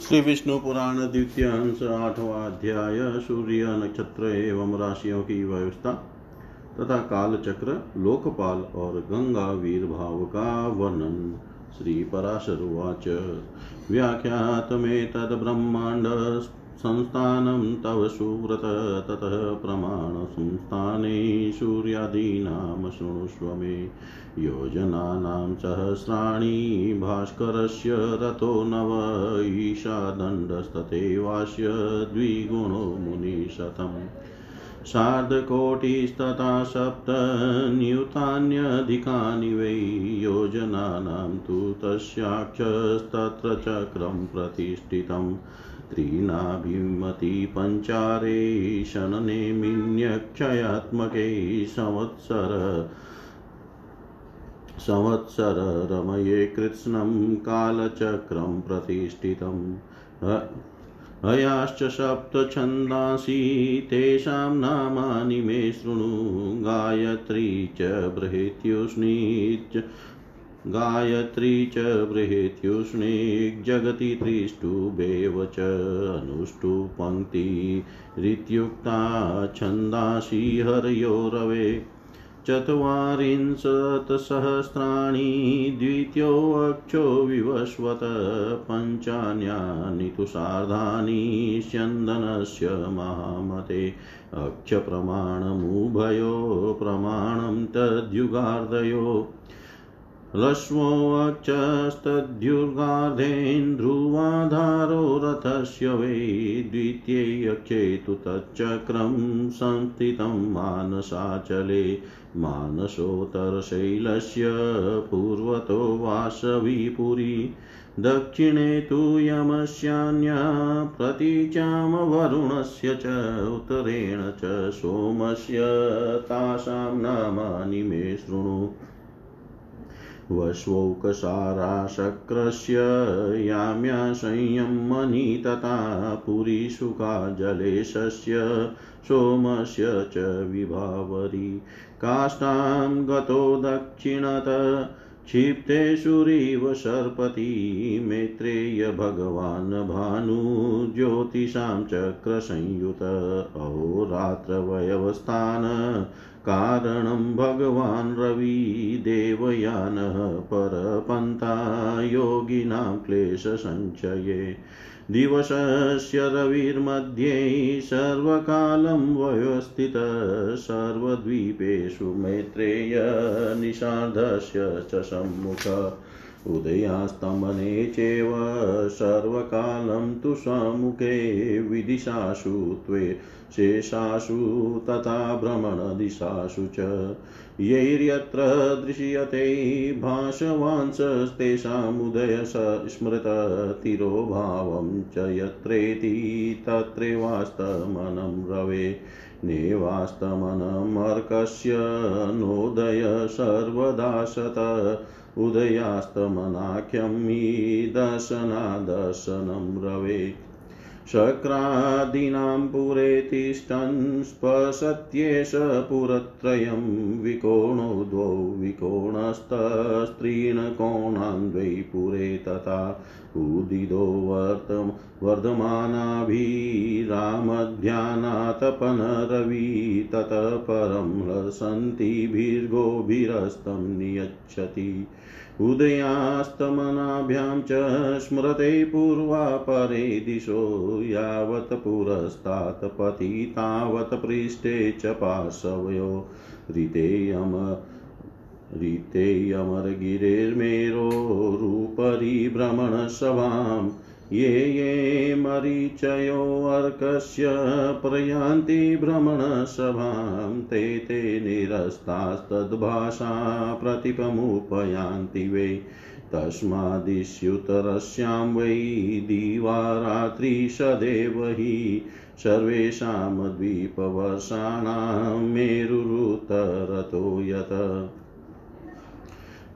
श्री विष्णु पुराण द्वितीय अंश आठवां अध्याय सूर्य नक्षत्र एवं राशियों की व्यवस्था तथा कालचक्र, लोकपाल और गंगा वीर भाव का वर्णन श्री पराशर उवाच। व्याख्यातमेतद् ब्रह्माण्ड संस्थानं तव सुव्रत, ततः प्रमाणसंस्थाने सूर्यादीनां शृणुष्व मे। योजनानां सहस्राणि भास्करस्य रथो नव ईशादण्डस्तथैवास्य द्विगुणो मुनिशतम्। सार्धकोटिस्तथा सप्तन्यूतान्यधिकानि वै योजनानां तु तस्याक्षस्तत्र चक्रं प्रतिष्ठितम्। त्रीणाभिमति पञ्चारे शननेमिन्यक्षयात्मके संवत्सर संवत्सररमये कृत्स्नं कालचक्रं प्रतिष्ठितम् हयाश्च सप्तछन्दांसि तेषां नामानि मे शृणु गायत्री च बृहत्युष्णीच गायत्री च बृहत्युष्णीक् जगति त्रिष्टुभेव च अनुष्टु पङ्क्तिरित्युक्ता छन्दांसि हरयो रवे चत्वारिंशत्सहस्राणि द्वितीयोऽक्षो विवस्वत पञ्चान्यानि तु सार्धानि स्यन्दनस्य महामते। अक्षप्रमाणमुभयो प्रमाणं तद्युगार्धयो। रश्वोऽक्षस्तद्युगार्धेन् ध्रुवाधारो रथस्य वै द्वितीयक्षे तु तच्चक्रं संस्थितं मानसाचले मानसोत्तरशैलस्य पूर्वतो वासवीपुरी। दक्षिणे तु यमस्यान्या प्रतीचां वरुणस्य च उत्तरेण च सोमस्य तासां नामानि मे शृणु। वश्वौकसाराशक्रस्य याम्या संयमनि तथा पुरीशुका जलेशस्य सोमस्य च विभावरी। काष्ठां गतो दक्षिणत क्षिप्तेषुरिव सर्पति मैत्रेय भगवान् भानु, ज्योतिषां चक्रसंयुत। अहोरात्रवयवस्थान कारणं भगवान् रविदेवयानः परपन्था योगिनां क्लेशसञ्चये। दिवसस्य रविर्मध्ये सर्वकालं व्यवस्थितः सर्वद्वीपेषु मैत्रेय निषार्धस्य च सम्मुख। उदयास्तमने चैव सर्वकालं तु सम्मुखे विदिशासु त्वे शेषासु तथा भ्रमणदिशासु च। यैर्यत्र दृश्यते भाषवांसस्तेषामुदय स्मृततिरोभावं च यत्रेति तत्रैवास्तमनं रवे। नेवास्तमनमर्कस्य नोदय सर्वदा सत उदयास्तमनाख्यं रवे। शक्रादीनां पुरे तिष्ठन् स्पशत्येष पुरत्रयं विकोणो द्वौ विकोणस्तस्त्रीणकोणान् द्वै पुरे तथा उदिदो वर्तम वर्धमानाभिरामध्यानातपनरवि ततः परं हसन्तिभिर्गोभिरस्तं नियच्छति। उदयास्तमनाभ्यां च स्मृते पूर्वापरे दिशो यावत् पुरस्तात् पति तावत् पृष्ठे च पार्श्वयो ऋतेयम ऋतेयमरगिरेर्मेरोरुपरि भ्रमणसभाम् ये ये मरीचयोऽर्कस्य प्रयान्ति भ्रमणसभां ते ते निरस्तास्तद्भाषा प्रतिपमुपयान्ति वै। तस्मादिस्युतरस्यां वै दिवारात्रिसदेव हि। सर्वेषां द्वीपवर्षाणां मेरुरुतरतो यत्।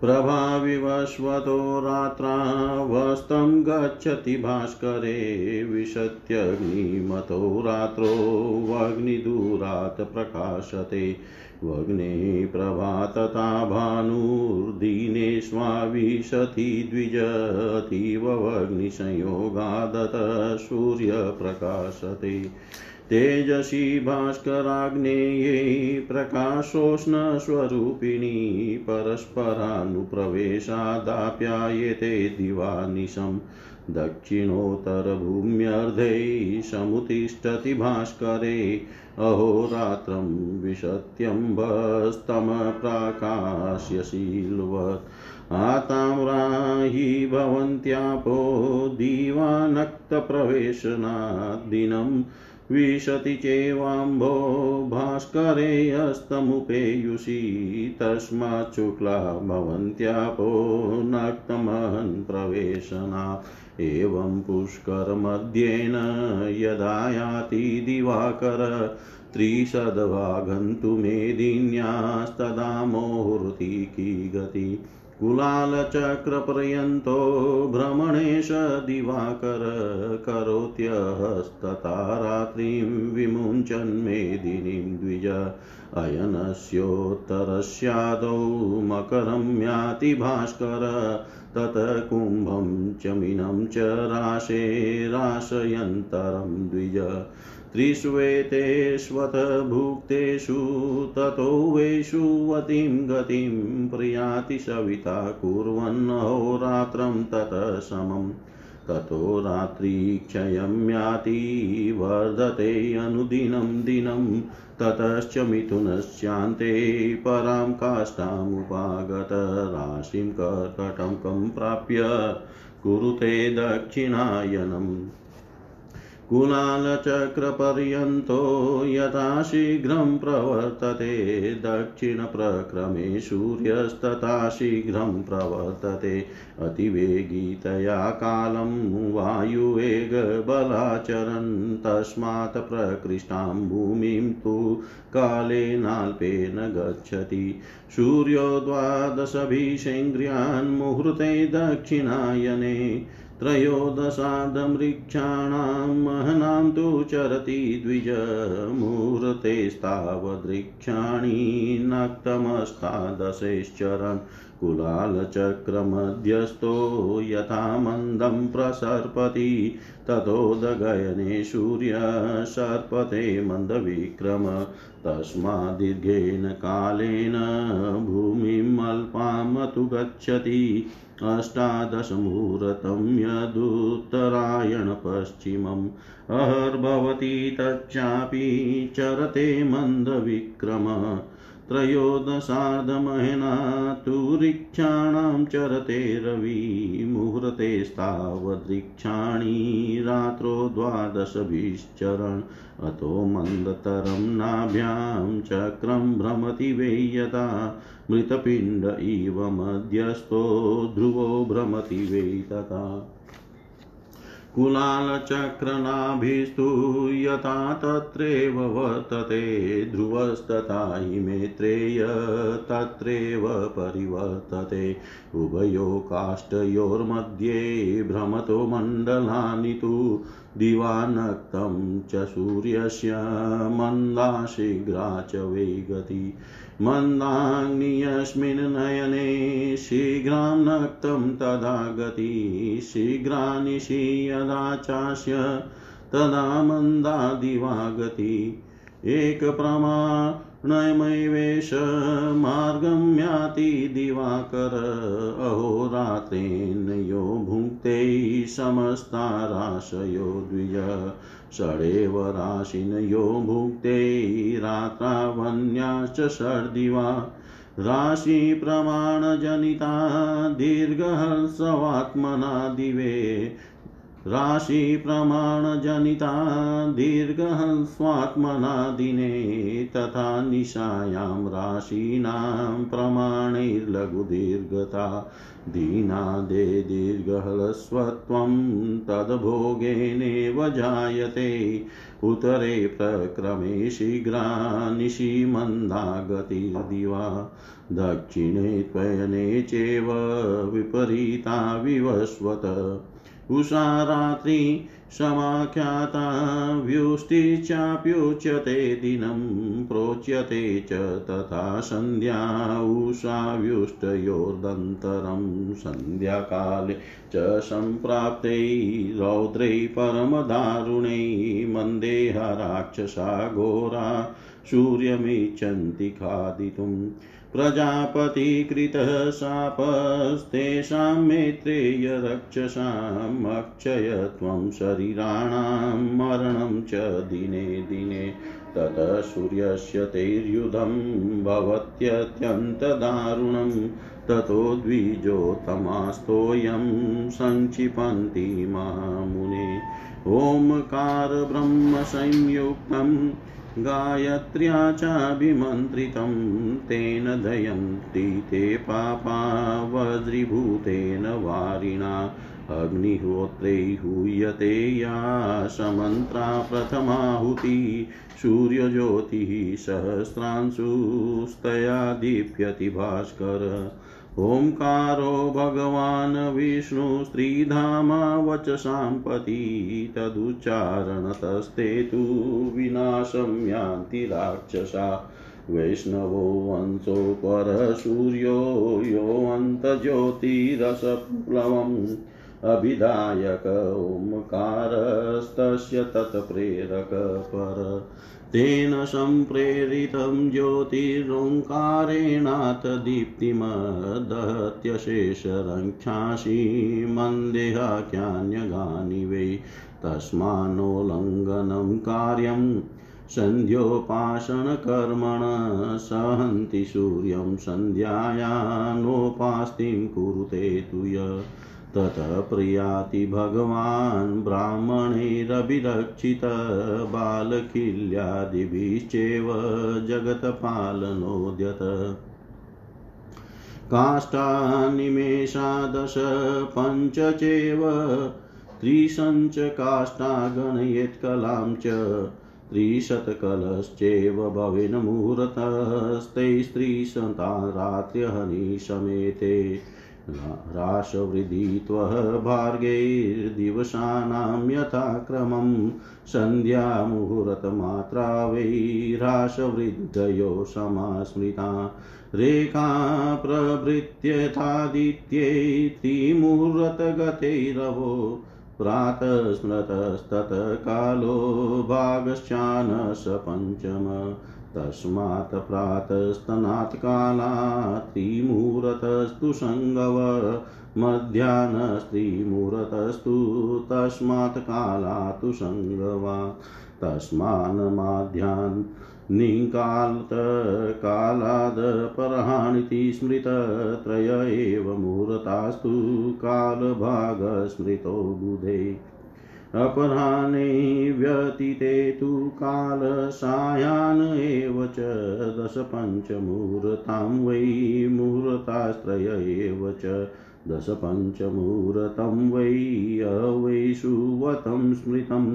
प्रभाविवस्वतो रात्रावस्तं गच्छति भास्करे विशत्यग्निमतो रात्रो वग्निदूरात् प्रकाशते। वग्ने प्रभा तथा भानुर्दीने स्वाविशति द्विजतीव वग्निसंयोगादत सूर्यप्रकाशते। तेजसी भास्कराग्नेये प्रकाशोष्णस्वरूपिणी परस्परानुप्रवेशादाप्यायते दिवानिशम् दक्षिणोत्तरभूम्यर्धे समुतिष्ठति भास्करे अहोरात्रं विशत्यम्बस्तमप्राकाश्यशीलवत् आताम्राहि भवन्त्यापो दिवानक्तप्रवेशनात् दिनं विशति चेवाम्भो भास्करे अस्तमुपेयुषि तस्मात् शुक्ला भवन्त्यापो नक्तमहन् प्रवेशना। एवं पुष्करमध्येन यदा याति दिवाकर त्रिशद्वागन्तु मेदिन्यास्तदा मुहूर्तिकी गति। कुलालचक्रपर्यन्तो भ्रमणेश दिवाकर करोत्यहस्तता रात्रिं विमुञ्चन्मेदिनीं द्विज अयनस्योत्तरस्यादौ मकरं याति भास्कर ततः कुम्भं च मीनं च राशे राशयन्तरं द्विज। त्रिष्वेतेष्वथ भुक्तेषु, ततो वेषु वतीं गतिं प्रयाति सविता कुर्वन्नहोरात्रं ततः समम्। ततो रात्रिक्षयं याति वर्धते अनुदिनं दिनं, ततश्च मिथुनश्चान्ते परां काष्ठामुपागत राशिं कर्कटकं प्राप्य कुरुते दक्षिणायनम्। कुलालचक्रपर्यन्तो यथा शीघ्रं प्रवर्तते दक्षिणप्रक्रमे सूर्यस्तथा शीघ्रं प्रवर्तते अतिवेगितया कालं वायुवेगबलाचरन् तस्मात् प्रकृष्टां भूमिं तु कालेनाल्पेन गच्छति। सूर्यो द्वादशभिषेन्द्रियान् मुहूर्ते दक्षिणायने त्रयोदशार्धमृक्षाणां महनां तु चरति द्विज मुहूर्तेस्तावदृक्षाणि नक्तमष्टादशैश्चरन् कुलालचक्रमध्यस्थो यथा मन्दं प्रसर्पति ततोदगयने सूर्यसर्पते मन्दविक्रम। तस्माद्दीर्घेन कालेन भूमिम् अल्पामतु गच्छति। अष्टादशमुहूर्तं यदुत्तरायणपश्चिमम् अहर्भवति तच्चापि चरते मन्दविक्रम। त्रयोदशार्धमहिना तु ऋक्षाणां चरते रवि मुहूर्तेस्तावदृक्षाणि रात्रो द्वादशभिश्चरन् अतो मन्दतरं नाभ्यां चक्रं भ्रमति वै यथा मृतपिण्ड इव मध्यस्थो ध्रुवो भ्रमति वै तथा कुलालचक्रनाभिस्तु यथा तत्रैव वर्तते, ध्रुवस्तथा हि मेत्रेय तत्रैव परिवर्तते। उभयो काष्ठयोर्मध्ये भ्रमतो मण्डलानि तु दिवानक्तं च सूर्यस्य मन्दा शीघ्रा च वै मन्दाग्नियस्मिन् नयने शीघ्रां नक्तं तदा गति। शीघ्रानिशि यदा चास्य तदा मन्दा दिवा गति एकप्रमाणमैवेश मार्गं याति दिवाकर। अहोरात्रेण यो भुङ्क्ते समस्ता राशयो द्विज। षडेव राशिन यो भुक्ते रात्रावन्याश्च षड्दिवा राशिप्रमाणजनिता दीर्घहर्षवात्मना दिवे। राशिप्रमाणजनिता दीर्घहस्वात्मना दिने तथा निशायां राशीनां प्रमाणैर्लघुदीर्घता दीनादे दीर्घहलस्वत्वं तद्भोगेनेव जायते। उतरे प्रक्रमे शीघ्रा निशिमन्दा गतिर्दिवा दक्षिणे त्वयने चैव विपरीता विवस्वत। उषा रात्रि समाख्याता व्युष्टिश्चाप्युच्यते दिनं प्रोच्यते च तथा सन्ध्या। उषाव्युष्टयोर्दन्तरं सन्ध्याकाले च सम्प्राप्ते रौद्रै परमदारुणै मन्देह राक्षसा घोरा सूर्यमिच्छन्ति खादितुम्। प्रजापतिकृतः शापस्तेषां मेत्रेय रक्षसाम् अक्षय त्वं शरीराणां मरणं च दिने दिने। ततः सूर्यस्य तैर्युधं भवत्यत्यन्तदारुणं, ततो द्विजोतमास्तोऽयं सङ्क्षिपन्ति मामुने। ओङ्कार ब्रह्मसंयुक्तम् गायत्र्या चाभिमन्त्रितं तेन दयन्ति ते पापा वज्रीभूतेन वारिणा। अग्निहोत्रे हूयते या समन्त्रा प्रथमाहुति। सूर्यज्योतिः सहस्रांशुस्तया दीप्यति भास्कर। ओङ्कारो भगवान् विष्णुस्त्रीधामा वचसां पति तदुच्चारणतस्ते तु विनाशं यान्ति राक्षसा। वैष्णवो वंशो परसूर्यो योऽन्तज्योतिरसप्लवम् अभिधायक ओङ्कारस्तस्य तत्प्रेरक पर। तेन सम्प्रेरितं ज्योतिरोङ्कारेणाथ दीप्तिमदत्यशेषरङ्क्षांसि मन्देहाख्यान्यगानि वै तस्मान्नोल्लङ्घनं कार्यं सन्ध्योपासनकर्मण सहन्ति सूर्यं सन्ध्यायानोपास्तिं कुरुते तु य ततः प्रयाति भगवान् ब्राह्मणैरभिरक्षित बालकिल्यादिभिश्चैव जगत्पालनोद्यत। काष्ठानिमेषादश पञ्च चैव त्रिशञ्च काष्ठा गणयेत्कलां च, त्रिशतकलश्चैव भवेन मुहूर्तस्तैस्त्रिशता रात्र्यहनिशमेते ह्रासवृद्धित्वः भार्गैर्दिवसानां यथाक्रमं सन्ध्यामुहूर्तमात्रा वै ह्रासवृद्धयो समास्मृता रेखा प्रभृत्यथादित्यै त्रिमुहूर्तगतैरवो प्रातः स्मृतस्तत्कालो भागश्चानस पञ्चम तस्मात् प्रातस्तनात् कालात् त्रिमुहूर्तस्तु सङ्गव मध्याह्नस्त्रिमुहूर्तस्तु तस्मात् कालात् सङ्गवा तस्मान्माध्यान् निकालत कालादपरहानिति स्मृतत्रय एव मुहूर्तास्तु कालभागस्मृतो बुधे। अपराह्ने व्यतीते तु कालसायान् एव च दशपञ्चमुहूर्तां वै मुहूर्तास्त्रय एव च दशपञ्चमुहूर्तं वै अवैषुवतं स्मृतम्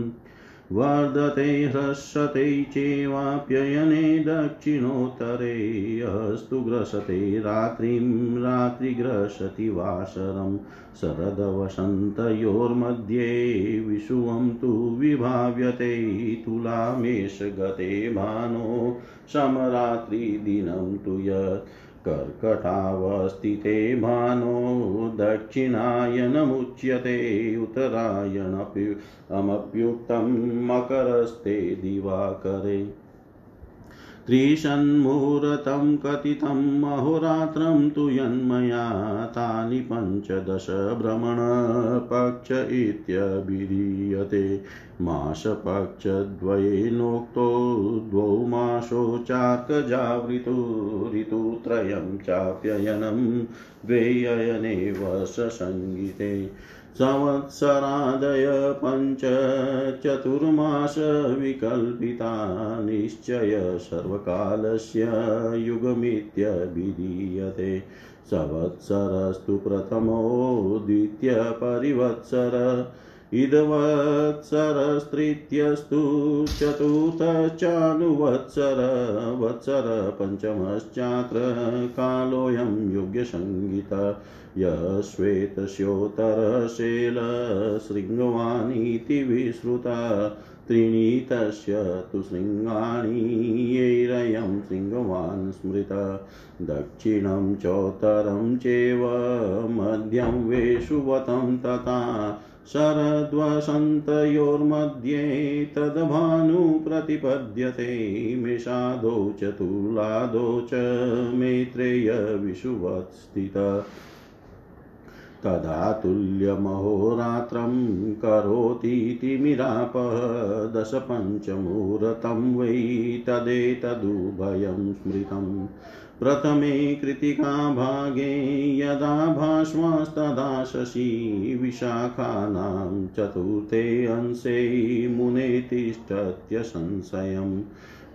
वर्धते ह्रस्यते चैवाप्ययने दक्षिणोत्तरे, अस्तु ग्रसते, रात्रिं रात्रिग्रसति वासरं, शरदवसन्तयोर्मध्ये विषुवं तु विभाव्यते तुलामेष गते भानो समरात्रिदिनं तु यत् कर्कटावस्थिते भानो दक्षिणायनमुच्यते उत्तरायणमप्युक्तं मकरस्ते दिवाकरे। त्रिषन्मुहूर्तं कथितं अहोरात्रं तु यन्मया तानि पञ्चदश भ्रमणपक्ष इत्यभिधीयते मासपक्षद्वयेनोक्तो द्वौ मासो चार्कजावृतो ऋतुत्रयं चाप्ययनं द्वेयने वर्षसङ्गीते संवत्सरादय पञ्च चतुर्मासविकल्पिता निश्चय सर्वकालस्य युगमित्यभिधीयते। संवत्सरस्तु प्रथमो द्वितीयपरिवत्सर इदवत्सरस्त्रीत्यस्तु चतुर्थश्चानुवत्सर वत्सर पञ्चमश्चात्र कालोऽयं योग्यसङ्गीत। यश्वेतस्योत्तरशैलशृङ्गवानीति विश्रुता। त्रीणि तस्य तु शृङ्गाणि यैरयं शृङ्गवान् स्मृत। दक्षिणं चोत्तरं चैव, मध्यं वेषुवतं तथा। शरद्वसन्तयोर्मध्ये तद्भानुप्रतिपद्यते मेषादौ च तुलादौ च मैत्रेयविषुवत्स्थित। तदा तुल्यमहोरात्रं करोतीति मिरापः दशपञ्चमुहूर्तं वै तदेतदुभयं स्मृतम्। प्रथमे कृतिकाभागे यदा भाष्मस्तदा शशि विशाखानां चतुर्थे अंशे मुने तिष्ठत्यसंशयम्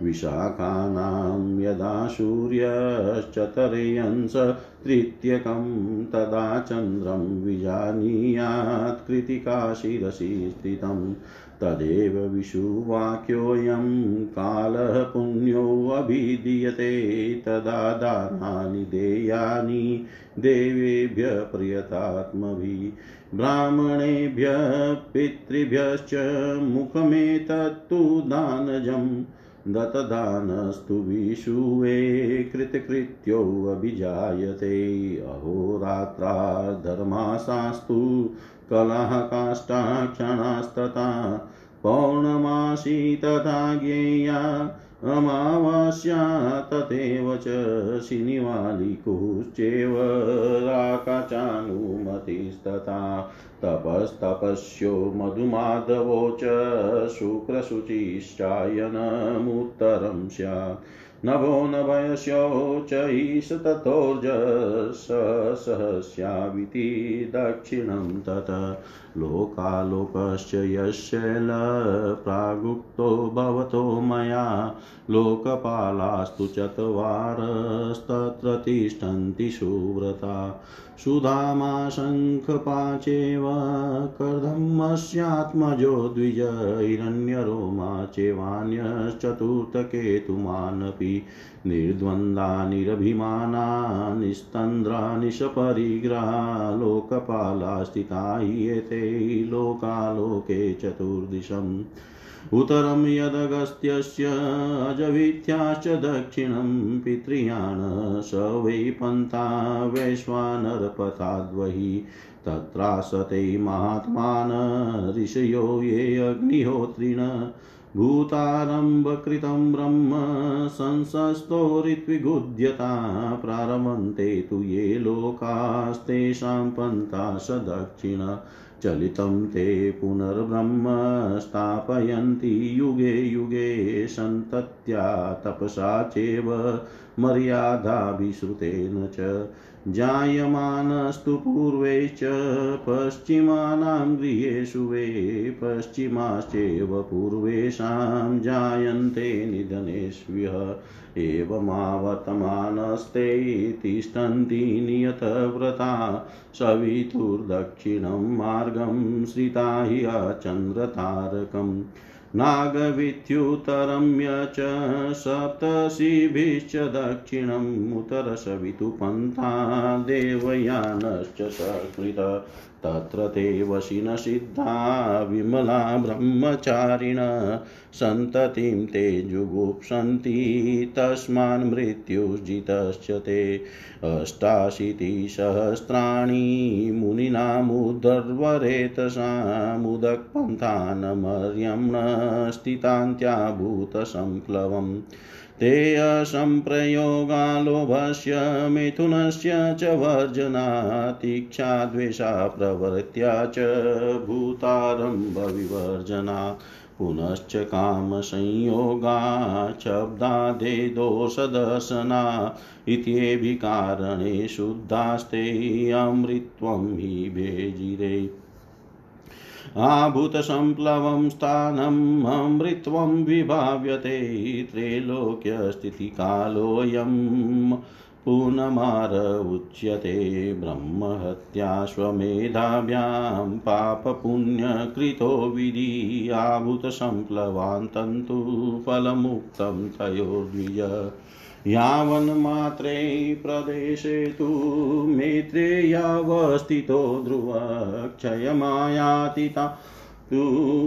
विशाखानां यदा सूर्यश्चतरेऽंश तृतीयकं तदा चन्द्रं विजानीयात् कृतिकाशिरसि स्थितम् तदेव विषुवाक्योऽयं कालः पुण्योऽभिधीयते तदा दानानि देयानि देवेभ्यः प्रियतात्मभिः। ब्राह्मणेभ्यः पितृभ्यश्च मुखमेतत्तु दानजम्। दतदानस्तु विषुवे कृतकृत्योऽभिजायते अहोरात्राधर्मासास्तु कलह काष्ठाक्षणास्तथा पौर्णमासी तथा ज्ञेया अमावास्या तथैव च शिनिवालिकुश्चैव राकाचानुमतिस्तथा। तपस्तपस्यो मधुमाधवो च शुक्रशुचिश्चायनमुत्तरं स्यात्। नभो नभयस्यो च ईश तथोर्जसहस्याविति दक्षिणं तत। लोकालोकश्च यशैलप्रागुक्तो भवतो मया। लोकपालास्तु चत्वारस्तत्र तिष्ठन्ति सुव्रता। सुधामा शङ्खपाचेव कर्धमस्यात्मजो द्विज हिरण्यरोमा निर्द्वन्द्वानिरभिमाना निस्तन्द्रा निशपरिग्रहा लोकपाला स्थिता एते लोकालोके चतुर्दिशम्। उत्तरं यदगस्त्यस्य अजवीथ्याश्च दक्षिणं पितृयाण स वै पन्था वैश्वानरपथाद्वहि, तत्रासते महात्मान ऋषयो ये अग्निहोत्रिण। भूतारम्भकृतं ब्रह्म संसस्तो ऋत्विगुध्यता प्रारभन्ते तु ये लोकास्तेषां पन्था स दक्षिण चलितं ते पुनर्ब्रह्म स्थापयन्ति युगे युगे सन्तत्या तपसा चैव मर्यादाभिश्रुतेन च जायमानस्तु पूर्वे च पश्चिमानां गृहेषु वे पश्चिमाश्चैव पूर्वेषां जायन्ते निधनेष्व्यः। एवमावर्तमानस्ते तिष्ठन्ति नियतव्रता सवितुर्दक्षिणं मार्गं श्रिता हि अचन्द्रतारकम् नागवित्युतरं च सप्तशिभिश्च दक्षिणम् उतरसवितुपन्था देवयानश्च सकृत। तत्र ते वशिनसिद्धा विमला ब्रह्मचारिण। सन्ततिं ते जुगुप्सन्ति तस्मान् मृत्युजितश्च ते। अष्टाशीतिसहस्राणि मुनिनामुदर्वरेतसामुदक्पन्थानमर्यं न स्थितान्त्याभूतसंप्लवम्। ते असम्प्रयोगालोभस्य मिथुनस्य च वर्जना तीक्षा प्रवृत्त्या च भूतारम्भविवर्जना पुनश्च कामसंयोगा शब्दादे दोषदर्शना इत्येभिकारणे शुद्धास्ते अमृत्वं हि भेजिरे। आभूतसम्प्लवं स्थानम् अमृत्वं विभाव्यते त्रैलोक्यस्थितिकालोऽयं। पुनमार उच्यते ब्रह्महत्याश्वमेधाभ्यां पापपुण्यकृतो विधि। आभूतसम्प्लवान् तन्तु फलमुक्तं तयोर्द्विज यावन्मात्रे प्रदेशे तु मेत्रेयावस्थितो ध्रुवक्षयमायातिता। तु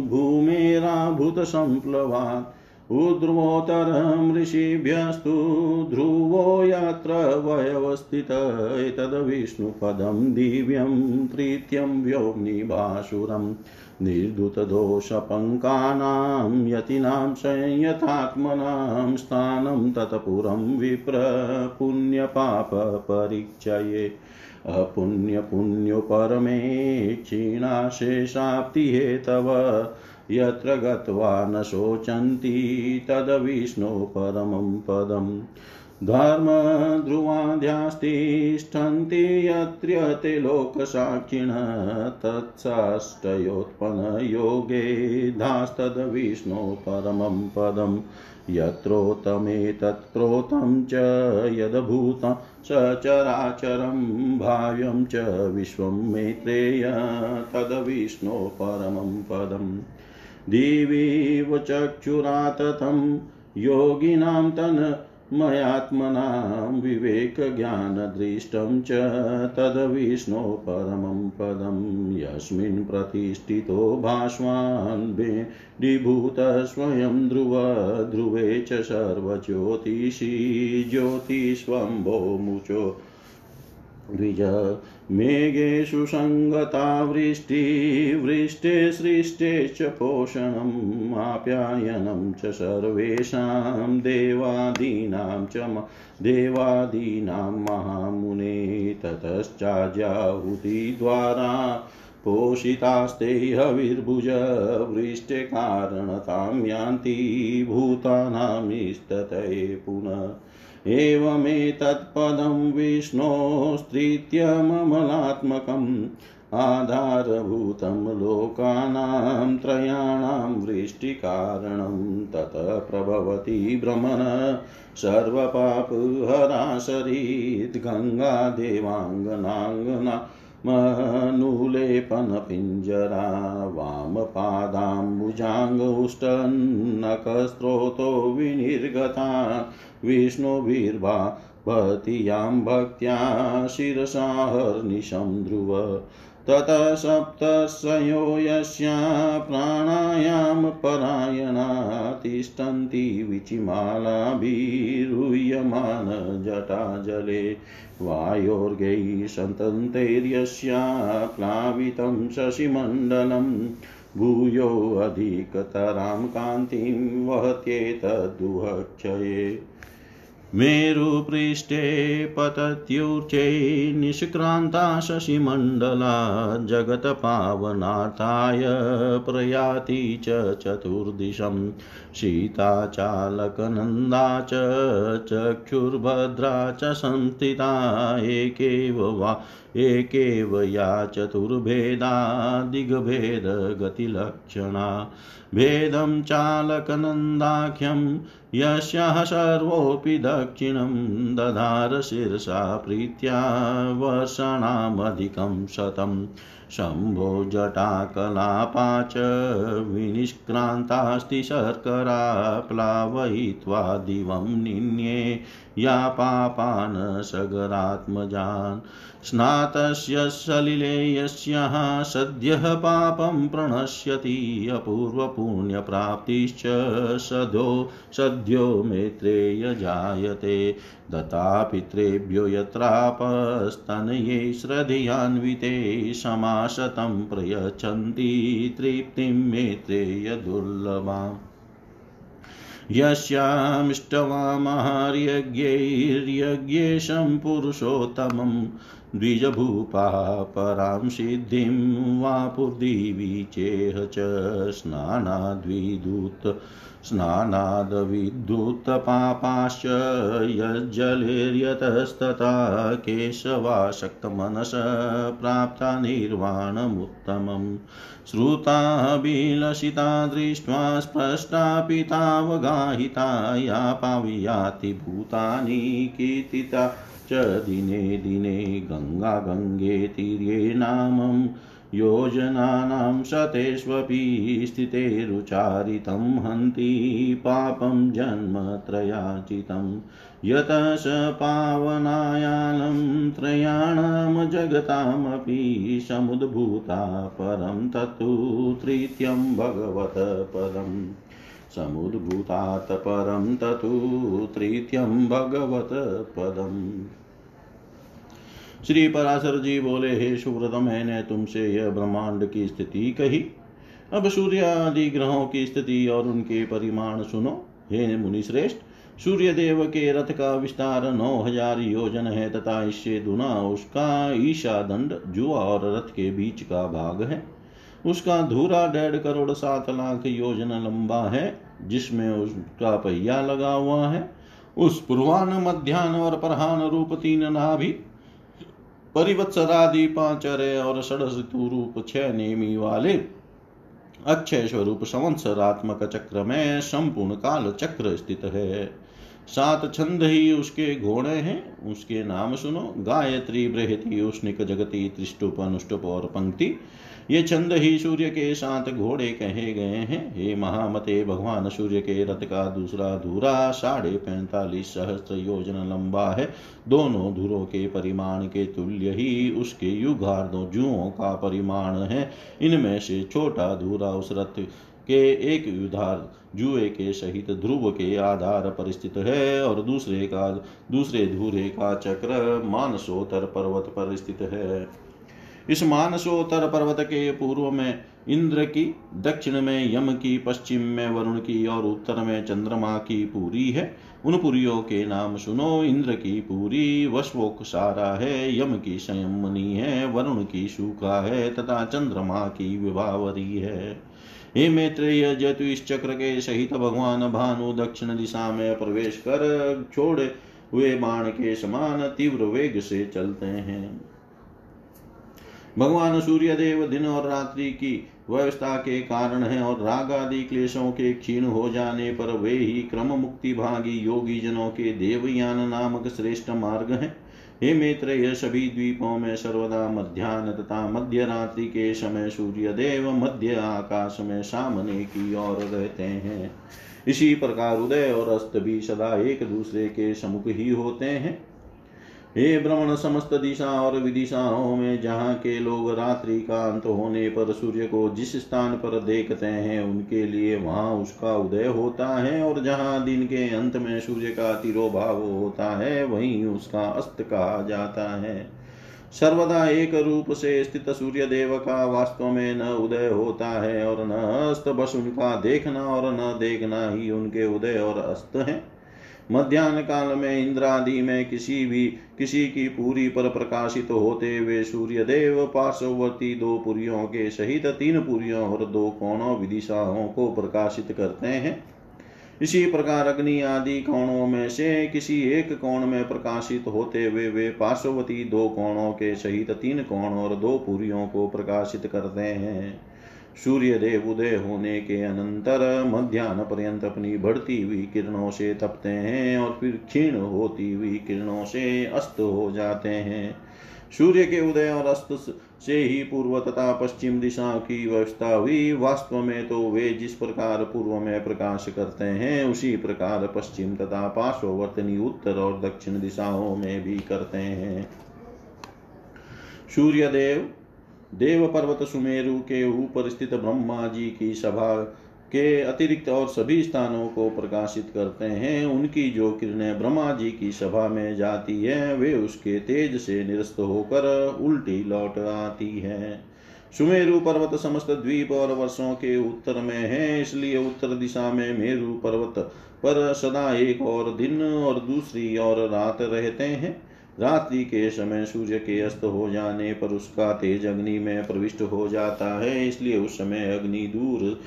भूमेराभूतसम्प्लवात् उद्ध्रुवोत्तरं ऋषिभ्यस्तु ध्रुवो यत्र वयवस्थित। एतद्विष्णुपदं दिव्यं तृतीयं व्योम्निभासुरम् निर्धुतदोषपङ्कानां यतीनां संयतात्मनां स्थानं तत्पुरं विप्र पुण्यपापपरीक्षये अपुण्यपुण्यो परमे क्षीणाशेषाप्तिहेतव यत्र गत्वा न शोचन्ति तद्विष्णो परमं पदम्। धर्मध्रुवाध्यास्तिष्ठन्ति यत्र ते लोकसाक्षिणः तत्साष्टयोत्पन्नयोगे धास्तद्विष्णो परमं पदम् यत्रोतमेतत्प्रोतं च यद्भूतं सचराचरं भाव्यं च विश्वं मेत्रेय तद्विष्णो परमं पदम् दिवीव चक्षुराततं योगिनां तन् मयात्मनां विवेकज्ञानदृष्टं च तद्विष्णो परमं पदं यस्मिन् प्रतिष्ठितो भाष्वान् विभूतः स्वयं ध्रुव, ध्रुवे च सर्वज्योतिषी ज्योतिष्वम्भो मुचो द्विज मेघेषु सङ्गता वृष्टिवृष्टे सृष्टे च पोषणम् आप्यायनं च सर्वेषां देवादीनां च देवादीनां महामुने ततश्चाजाहुतिद्वारा पोषितास्ते हविर्भुज वृष्टिकारणतां यान्ति भूतानामिस्ततये पुनः। एवमेतत्पदं विष्णोस्त्रीत्यममलात्मकम् आधारभूतं लोकानां त्रयाणां वृष्टिकारणं ततः प्रभवति भ्रमण सर्वपापहराशरीत् गङ्गादेवाङ्गनाङ्गना मनुलेपनपिञ्जरा वामपादाम्बुजाङ्गुष्टन्नकस्रोतो विनिर्गता विष्णुभिर्भा भवति यां भक्त्या शिरसाहर्निशं ध्रुव। ततः सप्तशयो यस्या प्राणायां परायणा तिष्ठन्ति विचिमालाभिरुह्यमान जटाजले वायोर्गैः सन्तन्तैर्यस्या प्लावितं शशिमण्डलम् भूयोऽधिकतरां कान्तिं वहत्येतद्दुःक्षये मेरुपृष्ठे पतत्युर्चे निष्क्रान्ता शशिमण्डला जगत्पावनार्थाय प्रयाति च चतुर्दिशं सीताचालकनन्दा च चक्षुर्भद्रा च संस्थिता एकेव वा एकेव या चतुर्भेदा दिग्भेदगतिलक्षणा भेदं चालकनन्दाख्यं यस्याः सर्वोऽपि दक्षिणं दधार शिरसा प्रीत्या वर्षाणामधिकं शतं। शम्भो जटाकलापा च विनिष्क्रान्तास्ति शर्करा प्लावयित्वा दिवं निन्ये। या पापान् सगरात्मजान्। स्नातस्य सलिले यस्याः सद्यः पापं प्रणश्यति, अपूर्वपुण्यप्राप्तिश्च सदो, सद्यो मेत्रेय जायते। दत्तापित्रेभ्यो यत्रापस्तनये श्रद्धयान्विते समाशतं प्रयच्छन्ति, तृप्तिं मेत्रेय दुर्लभाम्। यस्यामिष्टवामार्यज्ञैर्यज्ञेशं पुरुषोत्तमं द्विजभूपा परां सिद्धिं वापुर्दिवि चेह च स्नानाद्विदूत स्नानादविद्युत्पापाश्च यज्जलेर्यतस्तथा केशवासक्तमनस प्राप्ता निर्वाणमुत्तमम् श्रुताभिलषिता दृष्ट्वा स्पष्टा पितावगाहिता, या पावियाति कीर्तिता दिने दिने गङ्गा गङ्गे नामं योजनानां शतेष्वपि स्थितेरुचारितं हन्ति पापं जन्मत्रयाचितं यतः स पावनायानं त्रयाणां जगतामपि समुद्भूता परं तत्तु तृतीयं भगवत पदम् समुद्भूतात् परं ततु तृतीयं भगवत पदम् श्री पराशर जी बोले, हे सुव्रत मैंने तुमसे यह ब्रह्मांड की स्थिति कही। अब सूर्य आदि ग्रहों की स्थिति और उनके परिमाण सुनो। हे मुनि श्रेष्ठ सूर्य देव के रथ का विस्तार नौ हज़ार योजन है तथा इससे दुना उसका ईशा दंड जुआ और रथ के बीच का भाग है। उसका धूरा डेढ़ करोड़ सात लाख योजन लंबा है, जिसमें उसका पहिया लगा हुआ है। उस पूर्वान मध्यान्ह और प्रहान रूप तीन नाभि परिवत्सरादि पाँच अरे और षडतु रूप छह नेमी वाले अक्षय स्वरूप संवत्सरात्मक चक्र में संपूर्ण काल चक्र स्थित है सात छंद ही उसके घोड़े हैं, उसके नाम सुनो। गायत्री बृहति उष्णिक जगती त्रिष्टुप, अनुष्टुप और पंक्ति। ये छंद ही सूर्य के साथ घोड़े कहे गए हैं। हे महामते, भगवान सूर्य के रथ का दूसरा धूरा साढ़े पैंतालीस सहस्त्र योजना लंबा है। दोनों धुरों के परिमाण के तुल्य ही उसके युगार्धों जुओं का परिमाण है। इनमें से छोटा धूरा उस रथ के एक युधार जुए के सहित ध्रुव के आधार पर स्थित है और दूसरे का, दूसरे धूरे का चक्र मानसोतर पर्वत पर स्थित है। इस मानसोत्तर पर्वत के पूर्व में इंद्र की, दक्षिण में यम की, पश्चिम में वरुण की और उत्तर में चंद्रमा की पूरी है। उन पुरियों के नाम सुनो, इंद्र की पूरी वस्वोक सारा है। यम की संयमनी है, वरुण की सूखा है, तथा चंद्रमा की विभावरी है। हे मैत्रेय जतु इस चक्र के सहित भगवान भानु दक्षिण दिशा में प्रवेश कर, छोड़े हुए बाण के समान तीव्र वेग से चलते हैं। भगवान सूर्य देव दिन और रात्रि की व्यवस्था के कारण है और राग आदि क्लेशों के क्षीण हो जाने पर वे ही क्रम मुक्ति भागी योगी जनों के देवयान नामक श्रेष्ठ मार्ग है। हे मित्र, यह सभी द्वीपों में सर्वदा मध्यान्ह तथा मध्य रात्रि के समय सूर्य देव मध्य आकाश में सामने की ओर रहते हैं। इसी प्रकार उदय और अस्त भी सदा एक दूसरे के समुख ही होते हैं। हे भ्रमण समस्त दिशा और विदिशाओं में जहाँ के लोग रात्रि का अंत होने पर सूर्य को जिस स्थान पर देखते हैं, उनके लिए वहाँ उसका उदय होता है और जहाँ दिन के अंत में सूर्य का तिरोभाव होता है, वहीं उसका अस्त कहा जाता है। सर्वदा एक रूप से स्थित सूर्य देव का वास्तव में न उदय होता है और न अस्त, बस उनका देखना और न देखना ही उनके उदय और अस्त है। मध्यान्ह काल में इंद्रादि में किसी भी, किसी की पूरी पर प्रकाशित तो होते हुए सूर्य देव पार्श्ववर्ती दो पुरियों के सहित तीन पुरियों और दो कोणों विदिशाओं को प्रकाशित करते हैं। इसी प्रकार अग्नि आदि कोणों में से किसी एक कोण में प्रकाशित होते हुए वे पार्श्ववती दो कोणों के सहित तीन कोण और दो पुरियों को प्रकाशित करते हैं। सूर्य देव उदय होने के अनंतर मध्यान्ह पर्यंत अपनी बढ़ती हुई किरणों से तपते हैं और फिर क्षीण होती हुई किरणों से अस्त हो जाते हैं। सूर्य के उदय और अस्त से ही पूर्व तथा पश्चिम दिशा की व्यवस्था हुई। वास्तव में तो वे जिस प्रकार पूर्व में प्रकाश करते हैं, उसी प्रकार पश्चिम तथा पार्श्ववर्तनी उत्तर और दक्षिण दिशाओं में भी करते हैं। सूर्य देव पर्वत सुमेरु के ऊपर स्थित ब्रह्मा जी की सभा के अतिरिक्त और सभी स्थानों को प्रकाशित करते हैं। उनकी जो किरणें ब्रह्मा जी की सभा में जाती है, वे उसके तेज से निरस्त होकर उल्टी लौट आती है। सुमेरु पर्वत समस्त द्वीप और वर्षों के उत्तर में है, इसलिए उत्तर दिशा में मेरु पर्वत पर सदा एक और दिन और दूसरी और रात रहते हैं। रात्रि के समय सूर्य के अस्त हो जाने पर उसका तेज अग्नि में प्रविष्ट हो जाता है, इसलिए उस समय अग्नि दूर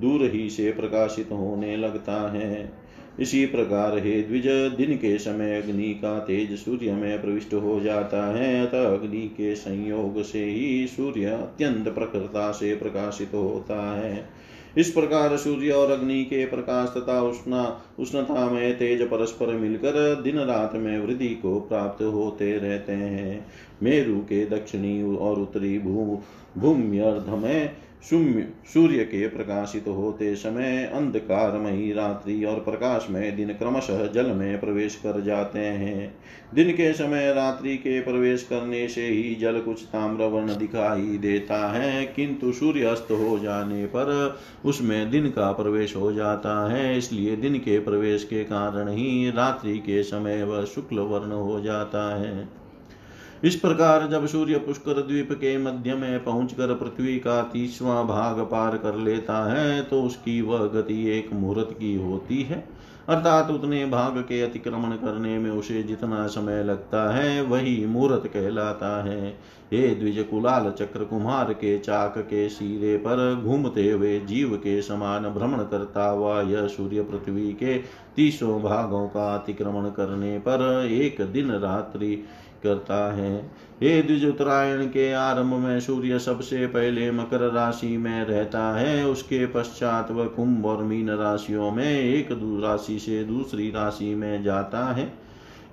दूर ही से प्रकाशित होने लगता है। इसी प्रकार हे द्विज, दिन के समय अग्नि का तेज सूर्य में प्रविष्ट हो जाता है, अतः अग्नि के संयोग से ही सूर्य अत्यंत प्रखरता से प्रकाशित होता है। इस प्रकार सूर्य और अग्नि के प्रकाश तथा उष्णा उष्णता में तेज परस्पर मिलकर दिन रात में वृद्धि को प्राप्त होते रहते हैं। मेरु के दक्षिणी और उत्तरी भू भूम्यर्ध में सूर्य के प्रकाशित होते समय अंधकारमयी रात्रि और प्रकाश में दिन क्रमशः जल में प्रवेश कर जाते हैं। दिन के समय रात्रि के प्रवेश करने से ही जल कुछ ताम्र वर्ण दिखाई देता है, किंतु सूर्य अस्त हो जाने पर उसमें दिन का प्रवेश हो जाता है, इसलिए दिन के प्रवेश के कारण ही रात्रि के समय वह शुक्ल वर्ण हो जाता है। इस प्रकार जब सूर्य पुष्कर द्वीप के मध्य में पहुंचकर पृथ्वी का तीसवा भाग पार कर लेता है तो उसकी वह गति एक मुहूर्त की होती है। अर्थात उतने भाग के अतिक्रमण करने में उसे जितना समय लगता है, वही मुहूर्त कहलाता है। ये द्विज कुलाल चक्र कुमार के चाक के सिरे पर घूमते हुए जीव के समान भ्रमण करता हुआ यह सूर्य पृथ्वी के तीसों भागों का अतिक्रमण करने पर एक दिन रात्रि करता है। हे द्विज उत्तरायण के आरंभ में सूर्य सबसे पहले मकर राशि में रहता है। उसके पश्चात वह कुंभ और मीन राशियों में एक राशि से दूसरी राशि में जाता है।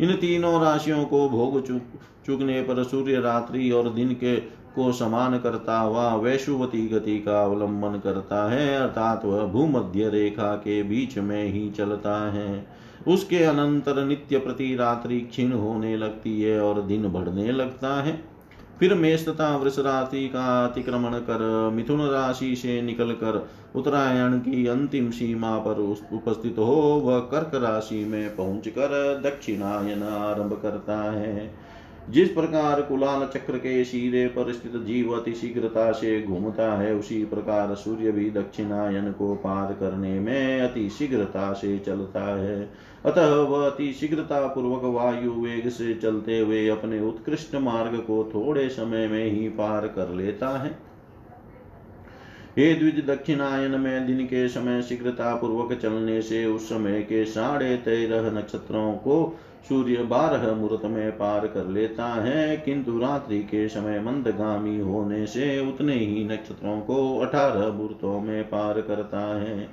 इन तीनों राशियों को भोग चुक चुकने पर सूर्य रात्रि और दिन के को समान करता हुआ वैशुवती गति का अवलंबन करता है। अर्थात वह भूमध्य रेखा के बीच में ही चलता है। उसके अनंतर नित्य प्रति रात्रि क्षीण होने लगती है और दिन बढ़ने लगता है। फिर मेष तथा वृष राशि का अतिक्रमण कर मिथुन राशि से निकलकर उत्तरायण की अंतिम सीमा पर उपस्थित हो, वह कर्क राशि में पहुंचकर दक्षिणायन आरंभ करता है। जिस प्रकार कुलाल चक्र के शीरे पर स्थित जीव अति शीघ्रता से घूमता है, उसी प्रकार सूर्य भी दक्षिणायन को पार करने में अति शीघ्रता से चलता है। अतः वह अति शीघ्रता पूर्वक वायु वेग से चलते हुए अपने उत्कृष्ट मार्ग को थोड़े समय में ही पार कर लेता है। हे द्विज दक्षिणायन में दिन के समय शीघ्रता पूर्वक चलने से उस समय के साढ़े तेरह नक्षत्रों को सूर्य बारह मुहूर्त में पार कर लेता है। किंतु रात्रि के समय मंदगामी होने से उतने ही नक्षत्रों को अठारह मुहूर्तों में पार करता है।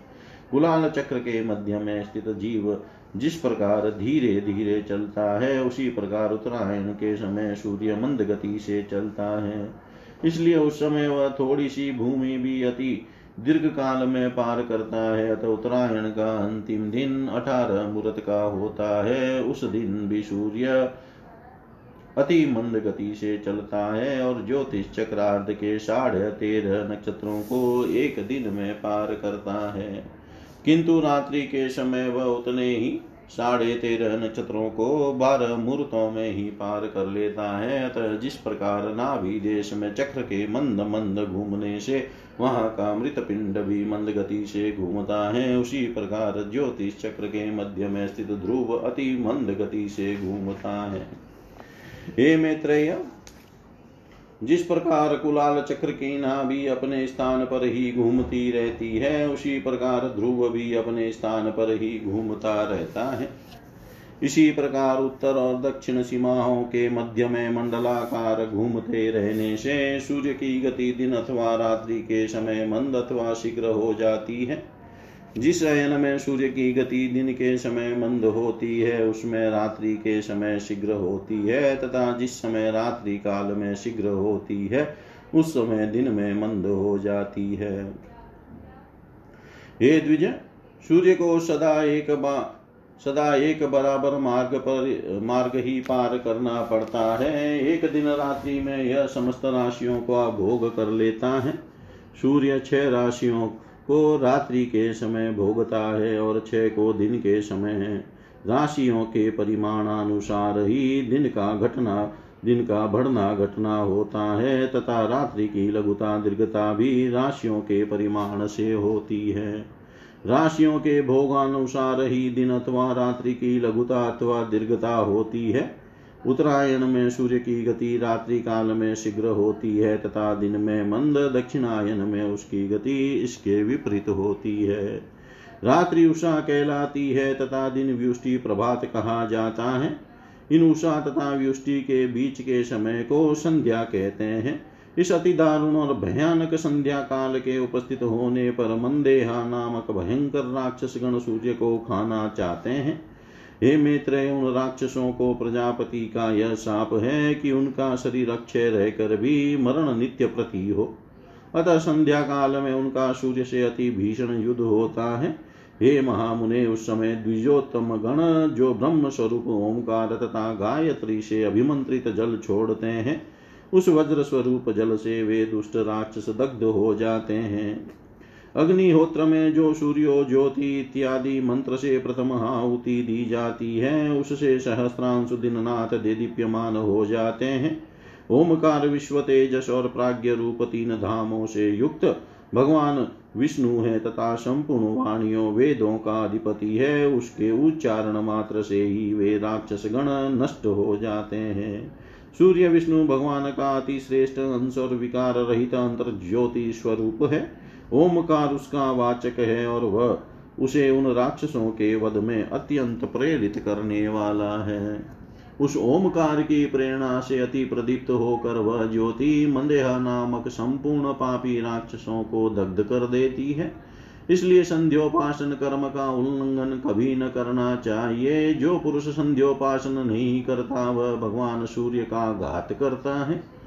गुलाल चक्र के मध्य में स्थित जीव जिस प्रकार धीरे धीरे चलता है, उसी प्रकार उत्तरायण के समय सूर्य मंद गति से चलता है। इसलिए उस समय वह थोड़ी सी भूमि भी अति दीर्घ काल में पार करता है, अतः उत्तरायण का अंतिम दिन अठारह मुहूर्त का होता है। उस दिन भी सूर्य अति मंद गति से चलता है और ज्योतिष चक्रार्ध के साढ़े तेरह नक्षत्रों को एक दिन में पार करता है। किंतु रात्रि के समय वह उतने ही साढ़े तेरह नक्षत्रों को बारह मुहूर्तों में ही पार कर लेता है। अतः जिस प्रकार नाभि देश में चक्र के मंद मंद घूमने से वहाँ का मृत पिंड भी मंद गति से घूमता है, उसी प्रकार ज्योतिष चक्र के मध्य में स्थित ध्रुव अति मंद गति से घूमता है। हे मैत्रेय जिस प्रकार कुलाल चक्र की नाभि अपने स्थान पर ही घूमती रहती है, उसी प्रकार ध्रुव भी अपने स्थान पर ही घूमता रहता है। इसी प्रकार उत्तर और दक्षिण सीमाओं के मध्य में मंडलाकार घूमते रहने से सूर्य की गति दिन अथवा रात्रि के समय मंद अथवा शीघ्र हो जाती है। जिस अयन में सूर्य की गति दिन के समय मंद होती है, उसमें रात्रि के समय शीघ्र होती है, तथा जिस समय रात्रि काल में शीघ्र होती है, उस समय दिन में मंद हो जाती है। हे द्विज, सूर्य को सदा एक बार सदा एक बराबर मार्ग पर, मार्ग ही पार करना पड़ता है। एक दिन रात्रि में यह समस्त राशियों को भोग कर लेता है। सूर्य छह राशियों को रात्रि के समय भोगता है और छह को दिन के समय है राशियों के परिमाणानुसार ही दिन का घटना, दिन का बढ़ना घटना होता है तथा रात्रि की लघुता दीर्घता भी राशियों के परिमाण से होती है। राशियों के भोगानुसार ही दिन अथवा रात्रि की लघुता अथवा दीर्घता होती है। उत्तरायण में सूर्य की गति रात्रि काल में शीघ्र होती है, तथा दिन में मंद दक्षिणायन में उसकी गति इसके विपरीत होती है। रात्रि उषा कहलाती है, तथा दिन व्युष्टि प्रभात कहा जाता है। इन उषा तथा व्युष्टि के बीच के समय को संध्या कहते हैं। इस अति दारुण और भयानक संध्या काल के उपस्थित होने पर मंदेहा नामक भयंकर राक्षस गण सूर्य को खाना चाहते हैं। हे मित्र, उन राक्षसों को प्रजापति का यह साप है कि उनका शरीर अक्षय रहकर भी मरण नित्य प्रति हो। अतः संध्या काल में उनका सूर्य से अति भीषण युद्ध होता है। हे महामुने, उस समय द्विजोत्तम गण जो ब्रह्म स्वरूप ओंकार तथा गायत्री से अभिमंत्रित जल छोड़ते हैं, उस वज्र स्वरूप जल से वे दुष्ट राक्षस दग्ध हो जाते हैं। अग्निहोत्र में जो सूर्यो ज्योति इत्यादि मंत्र से प्रथम आहुति दी जाती है, उससे सहस्त्रांशु दिननाथ दे दीप्यमान हो जाते हैं। ओमकार विश्व तेजस और प्राग्ञ रूप तीन धामों से युक्त, भगवान विष्णु है तथा संपूर्ण वाणियों वेदों का अधिपति है, उसके उच्चारण मात्र से ही वे राक्षस गण नष्ट हो जाते हैं। सूर्य विष्णु भगवान का अति श्रेष्ठ अंश और विकार रहित अंतर ज्योति स्वरूप है। ओमकार उसका वाचक है और वह उसे उन राक्षसों के वध में अत्यंत प्रेरित करने वाला है। उस ओमकार की प्रेरणा से अति प्रदीप्त होकर वह ज्योति मंदेहा नामक संपूर्ण पापी राक्षसों को दग्ध कर देती है। इसलिए संध्योपासन कर्म का उल्लंघन कभी न करना चाहिए। जो पुरुष संध्योपासन नहीं करता, वह भगवान सूर्य का घात करता है।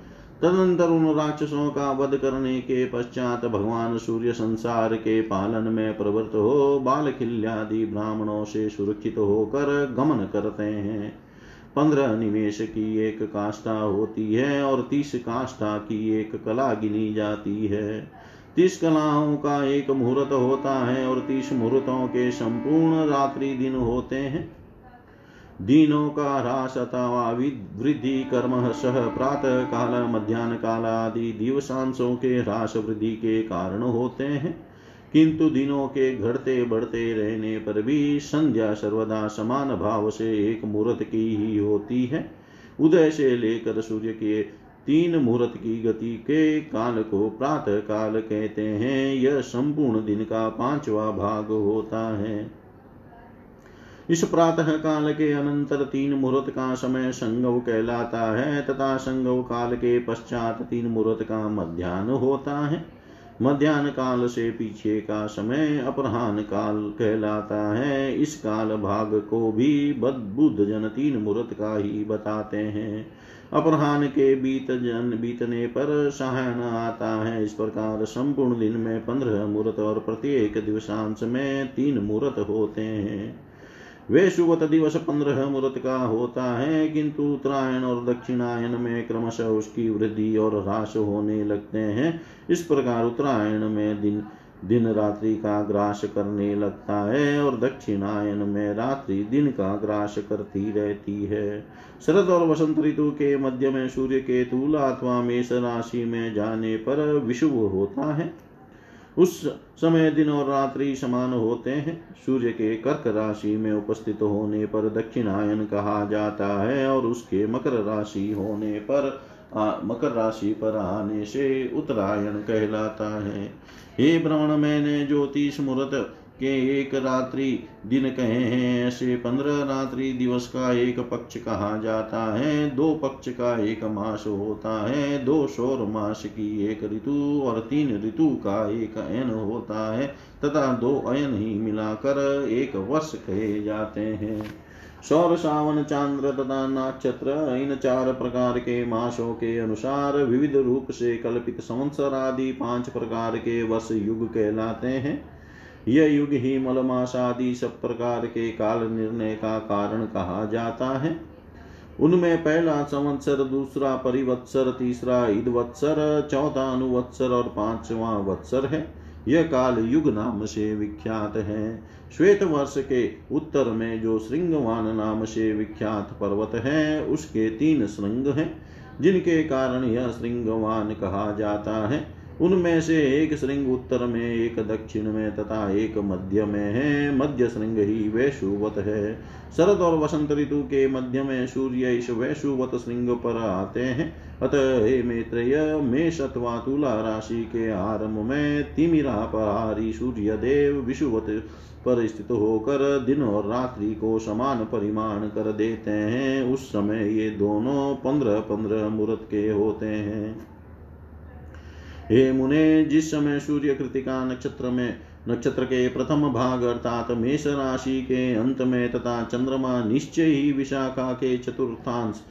तदनंतर उन राक्षसों का वध करने के पश्चात भगवान सूर्य संसार के पालन में प्रवृत्त हो बाल खिल्यादि ब्राह्मणों से सुरक्षित होकर गमन करते हैं। पंद्रह निमेश की एक काष्ठा होती है और तीस काष्ठा की एक कला गिनी जाती है। तीस कलाओं का एक मुहूर्त होता है और तीस मुहूर्तों के संपूर्ण रात्रि दिन होते हैं। दिनों का ह्रास अथवा वृद्धि कर्म सह प्रातः काल मध्यान्ह काल आदि दिवसांशों के ह्रास वृद्धि के कारण होते हैं। किंतु दिनों के घटते बढ़ते रहने पर भी संध्या सर्वदा समान भाव से एक मुहूर्त की ही होती है। उदय से लेकर सूर्य के तीन मुहूर्त की गति के काल को प्रातः काल कहते हैं। यह संपूर्ण दिन का पांचवा भाग होता है। इस प्रातः काल के अनंतर तीन मुहूर्त का समय संगव कहलाता है, तथा संगव काल के पश्चात तीन मुहूर्त का मध्यान्ह होता है। मध्यान्ह काल से पीछे का समय अपराह्न काल कहलाता है। इस काल भाग को भी बुद्ध जन तीन मुहूर्त का ही बताते हैं। अपराह्न के बीत जन बीतने पर सहायन आता है। इस प्रकार संपूर्ण दिन में पंद्रह मुहूर्त और प्रत्येक दिवसांश में तीन मुहूर्त होते हैं। वे सुवत दिवस पंद्रह मुहूर्त का होता है, किंतु उत्तरायण और दक्षिणायन में क्रमशः उसकी वृद्धि और ह्रास होने लगते हैं। इस प्रकार उत्तरायण में दिन दिन रात्रि का ग्रास करने लगता है और दक्षिणायन में रात्रि दिन का ग्रास करती रहती है। शरद और वसंत ऋतु के मध्य में सूर्य के तुला अथवा मेष राशि में जाने पर विषुव होता है। उस समय दिन और रात्रि समान होते हैं। सूर्य के कर्क राशि में उपस्थित होने पर दक्षिणायन कहा जाता है और उसके मकर राशि होने पर आ, मकर राशि पर आने से उत्तरायण कहलाता है। हे ब्राह्मण मैंने ज्योतिष मुहूर्त के एक रात्रि दिन कहे हैं, ऐसे पंद्रह रात्रि दिवस का एक पक्ष कहा जाता है। दो पक्ष का एक मास होता है, दो सौर मास की एक ऋतु और तीन ऋतु का एक अयन होता है, तथा दो अयन ही मिलाकर एक वर्ष कहे जाते हैं। सौर, सावन, चांद्र तथा नक्षत्र, इन चार प्रकार के मासों के अनुसार विविध रूप से कल्पित संवत्सर आदि पाँच प्रकार के वर्ष युग कहलाते हैं। यह युग ही मलमास आदि सब प्रकार के काल निर्णय का कारण कहा जाता है। उनमें पहला संवत्सर, दूसरा परिवत्सर, तीसरा ईद वत्सर चौथा अनुवत्सर और पांचवा वत्सर है। यह काल युग नाम से विख्यात है। श्वेत वर्ष के उत्तर में जो श्रृंगवान नाम से विख्यात पर्वत है, उसके तीन श्रृंग हैं, जिनके कारण यह श्रृंगवान कहा जाता है। उनमें से एक श्रृंग उत्तर में, एक दक्षिण में तथा एक मध्य में है। मध्य श्रृंग ही वैशुवत है। शरद और वसंत ऋतु के मध्य में सूर्य इस वैशुवत श्रृंग पर आते हैं। अतः हे मेष अथवा तुला राशि के आरंभ में तिमिरा पहारी सूर्य देव विषुवत पर स्थित होकर दिन और रात्रि को समान परिमाण कर देते हैं। उस समय ये दोनों पंद्रह पंद्रह मुहूर्त के होते हैं। हे मुने, जिस समय सूर्य कृतिका नक्षत्र में नक्षत्र के प्रथम भाग अर्थात मेष राशि के अंत में तथा चंद्रमा निश्चय ही विशाखा के चतुर्थांश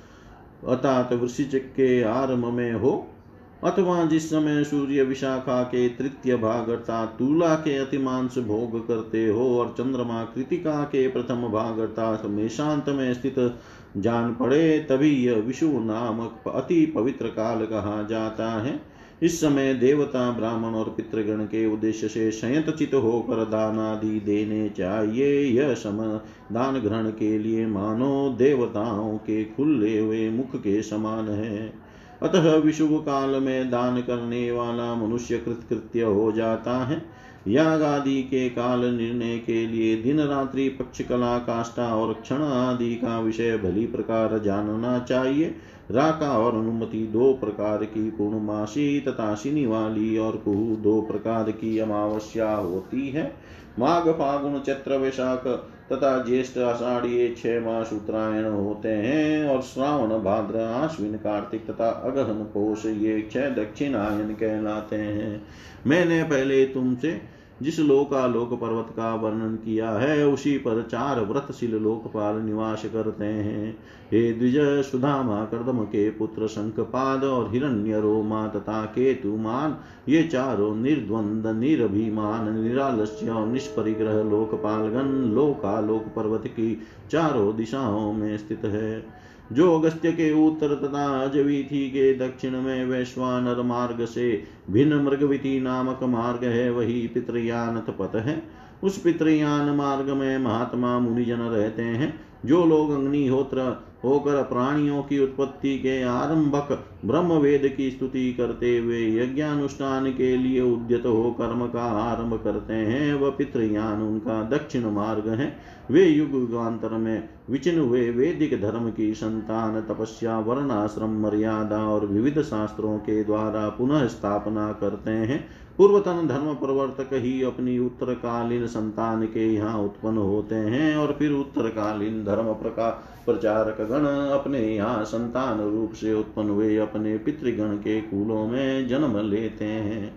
अर्थात वृश्चिक के आरंभ में हो, अथवा जिस समय सूर्य विशाखा के तृतीय भाग अर्थात तुला के अतिमांश भोग करते हो और चंद्रमा कृतिका के प्रथम भाग अर्थात मेशांत में स्थित जान पड़े, तभी यह विषु नामक अति पवित्र काल कहा जाता है। इस समय देवता ब्राह्मण और पितृगण के उद्देश्य से संयत चित होकर दान आदि देने चाहिए। यह समय दान ग्रहण के लिए मानो देवताओं के खुले हुए मुख के समान है। अतः विशुभ काल में दान करने वाला मनुष्य कृतकृत्य हो जाता है। याग आदि के काल निर्णय के लिए दिन रात्रि पक्ष कला काष्ठा और क्षण आदि का विषय भली प्रकार जानना चाहिए। राका और अनुमति, दो प्रकार की पूर्णमासी तथा शिनी वाली और कुहू, दो प्रकार की अमावस्या होती है। माघ, फागुन, चैत्र, वैशाख तथा ज्येष्ठ आषाढ़ी छह मास उत्तरायण होते हैं और श्रावण, भाद्र, आश्विन, कार्तिक तथा अगहन पोष ये छह दक्षिणायन कहलाते हैं। मैंने पहले तुमसे जिस लोकालोक पर्वत का वर्णन किया है, उसी पर चार व्रतशील लोकपाल निवास करते हैं। हे द्विज सुधामा कर्दम के पुत्र शंखपाद और हिरण्य रोमा तथा केतुमान, ये चारों निर्द्वंद, निरभिमान, निरालस्य और निष्परिग्रह लोकपालगण लोकालोक पर्वत की चारों दिशाओं में स्थित है। जो अगस्त्य के उत्तर तथा अजवीथी के दक्षिण में वैश्वानर मार्ग से भिन्न मृगवीति नामक मार्ग है, वही पितृयान पथ है। उस पितृयान मार्ग में महात्मा मुनिजन रहते हैं, जो लोग अग्निहोत्र होकर प्राणियों की उत्पत्ति के आरंभक ब्रह्म वेद की स्तुति करते हुए यज्ञानुष्ठान के लिए उद्यत हो कर्म का आरंभ करते हैं। वह पितृयान उनका दक्षिण मार्ग है। वे युग युगांतर में विचिन हुए वैदिक धर्म की संतान, तपस्या, वर्णाश्रम, मर्यादा और विविध शास्त्रों के द्वारा पुनः स्थापना करते हैं। पूर्वतन धर्म प्रवर्तक ही अपनी उत्तरकालीन संतान के यहाँ उत्पन्न होते हैं और फिर उत्तरकालीन धर्म प्रकार प्रचारक गण अपने यहाँ संतान रूप से उत्पन्न हुए, अपने पितृगण के कुलों में जन्म लेते हैं।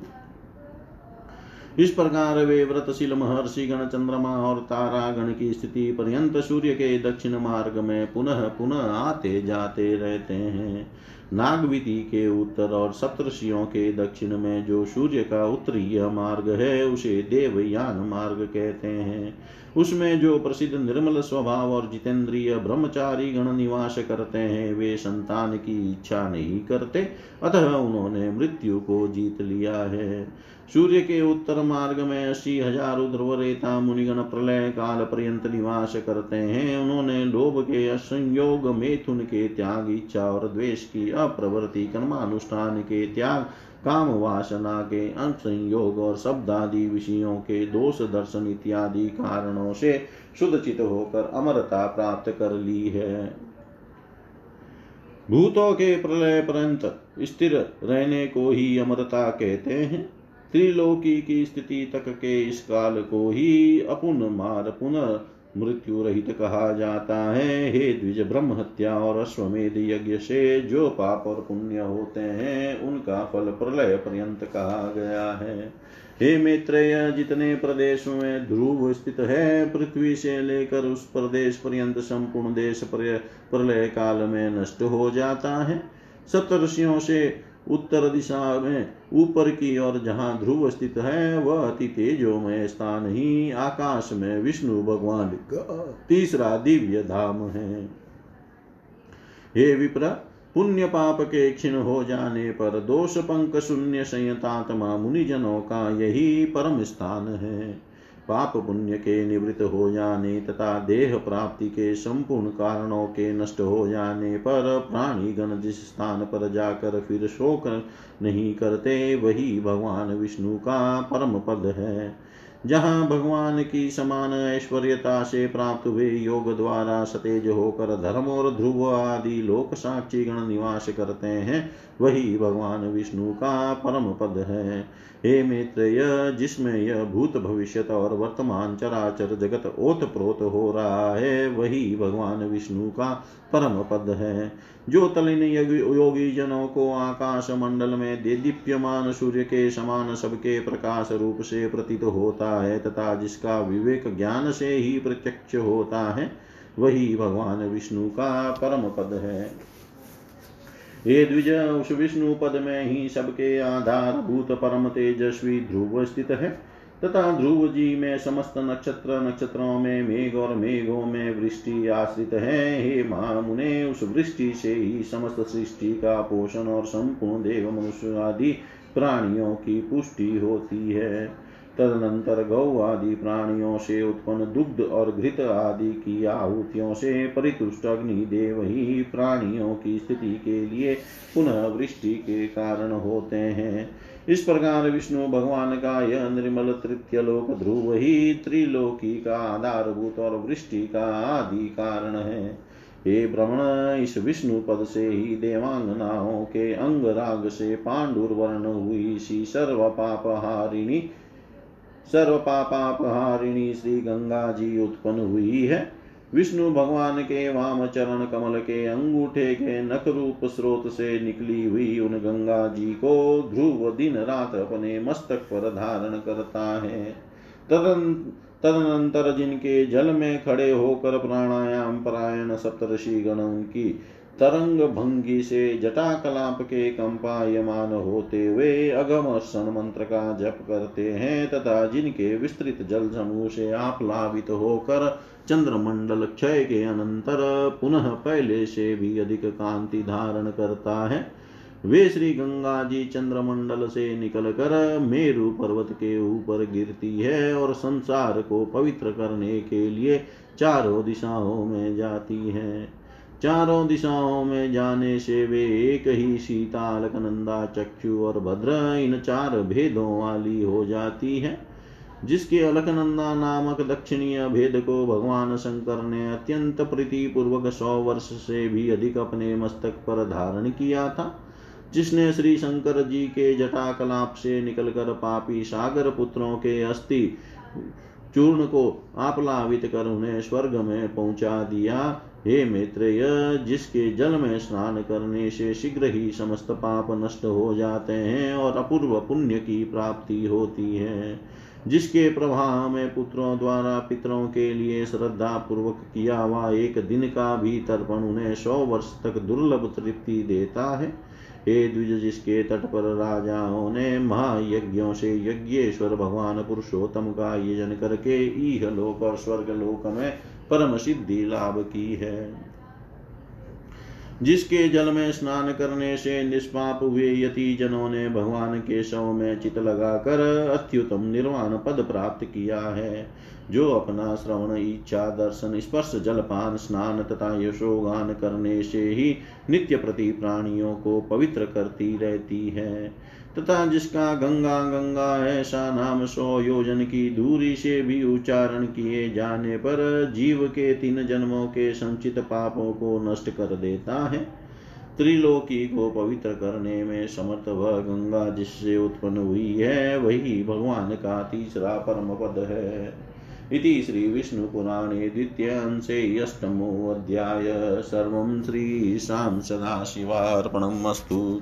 इस प्रकार वे व्रतशील महर्षि गण चंद्रमा और तारा गण की स्थिति पर्यंत सूर्य के दक्षिण मार्ग में पुनः पुनः आते जाते रहते हैं। नागविति के उत्तर और सप्तषियों के दक्षिण में जो सूर्य का उत्तरीय मार्ग है, उसे देवयान मार्ग कहते हैं। उसमें जो प्रसिद्ध निर्मल स्वभाव और जितेंद्रिय ब्रह्मचारी गण निवास करते हैं, वे संतान की इच्छा नहीं करते, अतः उन्होंने मृत्यु को जीत लिया है। सूर्य के उत्तर मार्ग में अस्सी हज़ार रेता मुनिगण प्रलय काल पर्यंत निवास करते हैं। उन्होंने लोभ के, असंयोग, मेथुन के त्याग, इच्छा और द्वेष की अप्रवृत्ति, कर्मानुष्ठान के त्याग, काम वासना के संयोग और शब्द आदि विषयों के दोष, दर्शन इत्यादि कारणों से शुद्ध चित होकर अमरता प्राप्त कर ली है। भूतों के प्रलय पर्यंत स्थिर रहने को ही अमरता कहते हैं। त्रिलोकी की स्थिति तक के इस काल को ही अपुन मार पुनः मृत्यु रहित कहा जाता है। हे द्विज ब्रह्म हत्या और अश्वमेध यज्ञ से जो पाप और पुण्य होते हैं, उनका फल प्रलय पर्यंत कहा गया है। हे मित्रेय, जितने प्रदेश में ध्रुव स्थित है, पृथ्वी से लेकर उस प्रदेश पर्यंत संपूर्ण देश प्रलय काल में नष्ट हो जाता है। सप्तषियों से उत्तर दिशा में, ऊपर की ओर जहाँ ध्रुव स्थित है, वह अति तेजोमय स्थान ही आकाश में विष्णु भगवान का तीसरा दिव्य धाम है। हे विप्र, पुण्य पाप के क्षीण हो जाने पर दोष पंक शून्य संयतात्मा मुनिजनों का यही परम स्थान है। पाप पुण्य के निवृत्त हो जाने तथा देह प्राप्ति के संपूर्ण कारणों के नष्ट हो जाने पर प्राणी गण जिस स्थान पर जाकर फिर शोक नहीं करते, वही भगवान विष्णु का परम पद है। जहाँ भगवान की समान ऐश्वर्यता से प्राप्त हुए योग द्वारा सतेज होकर धर्म और ध्रुव आदि लोक साक्षी गण निवास करते हैं वही भगवान विष्णु का परम पद है। हे मैत्रेय, जिसमें यह भूत भविष्य और वर्तमान चराचर जगत ओत प्रोत हो रहा है, वही भगवान विष्णु का परम पद है। जो तलिन योगी जनों को आकाश मंडल में दीप्यमान सूर्य के समान सबके प्रकाश रूप से प्रतीत होता है तथा जिसका विवेक ज्ञान से ही प्रत्यक्ष होता है, वही भगवान विष्णु का परम पद है। ये द्विज उस विष्णु पद में ही सबके आधार भूत परम तेजस्वी ध्रुव स्थित है। तथा ध्रुव जी में समस्त नक्षत्र नक्षत्रों में मेघ और मेघों में वृष्टि आश्रित है। हे महामुने, उस वृष्टि से ही समस्त सृष्टि का पोषण और संपूर्ण देव मनुष्य आदि प्राणियों की पुष्टि होती है। तदनंतर गौ आदि प्राणियों से उत्पन्न दुग्ध और घृत आदि की आहुतियों से परितुष्ट अग्निदेव ही प्राणियों की स्थिति के लिए पुनः वृष्टि के कारण होते हैं। इस प्रकार विष्णु भगवान का यह निर्मल तृतीय लोक ध्रुव ही त्रिलोकी का आधारभूत और वृष्टि का आदि कारण है। हे भ्रमण इस विष्णु पद से ही देवांगनाओं के अंग राग से पांडुर्वर्ण हुई सी सर्व पाप सर्व पापापहारिणी श्री गंगा जी उत्पन्न हुई है। विष्णु भगवान के वाम चरण कमल के अंगूठे के नख रूप स्रोत से निकली हुई उन गंगा जी को ध्रुव दिन रात अपने मस्तक पर धारण करता है। तदन तदनंतर जिनके जल में खड़े होकर प्राणायाम परायण सप्तषि गण उनकी तरंग भंगी से जटा कलाप के कंपायमान होते हुए अगम सन मंत्र का जप करते हैं तथा जिनके विस्तृत जल समूह से आप आप्लावित होकर चंद्रमंडल क्षय के अनंतर पुनः पहले से भी अधिक कांति धारण करता है। वे श्री गंगा जी चंद्रमंडल से निकलकर मेरु पर्वत के ऊपर गिरती है और संसार को पवित्र करने के लिए चारों दिशाओं में जाती है। चारों दिशाओं में जाने से वे एक ही सीता अलकनंदा चक्षु और भद्र, इन चार भेदों वाली हो जाती है। जिसके अलकनंदा नामक दक्षिणीय भेद को भगवान शंकर ने अत्यंत प्रीति पूर्वक सौ वर्ष से भी अधिक अपने मस्तक पर धारण किया था, जिसने श्री शंकर जी के जटा कलाप से निकलकर पापी सागर पुत्रों के अस्थि चूर्ण को आप्लावित कर उन्हें स्वर्ग में पहुँचा दिया। हे मैत्रेय, जिसके जल में स्नान करने से शीघ्र ही समस्त पाप नष्ट हो जाते हैं और अपूर्व पुण्य की प्राप्ति होती है। जिसके प्रभाव में पुत्रों द्वारा पितरों के लिए श्रद्धा पूर्वक किया हुआ एक दिन का भी तर्पण उन्हें सौ वर्ष तक दुर्लभ तृप्ति देता है। हे द्विज, जिसके तट पर राजाओं ने महायज्ञों से यज्ञेश्वर भगवान पुरुषोत्तम का यजन करके ईह लोक और स्वर्ग लोक में परम सिद्धि लाभ की है। जिसके जल में स्नान करने से निष्पाप हुए यति जनों ने भगवान के शव में चित लगाकर अत्युतम निर्वाण पद प्राप्त किया है। जो अपना श्रवण, इच्छा, दर्शन, स्पर्श, जलपान, स्नान तथा यशोगान करने से ही नित्य प्रति प्राणियों को पवित्र करती रहती है। तथा जिसका गंगा गंगा ऐसा नाम सौ योजन की दूरी से भी उच्चारण किए जाने पर जीव के तीन जन्मों के संचित पापों को नष्ट कर देता है। त्रिलोकी को पवित्र करने में समर्थ वह गंगा जिससे उत्पन्न हुई है, वही भगवान का तीसरा परम पद है। इति श्रीविष्णुपुराणे द्वितीयांशे अष्टमोऽध्याय सर्वं श्रीशां सदाशिवार्पणम् अस्तु।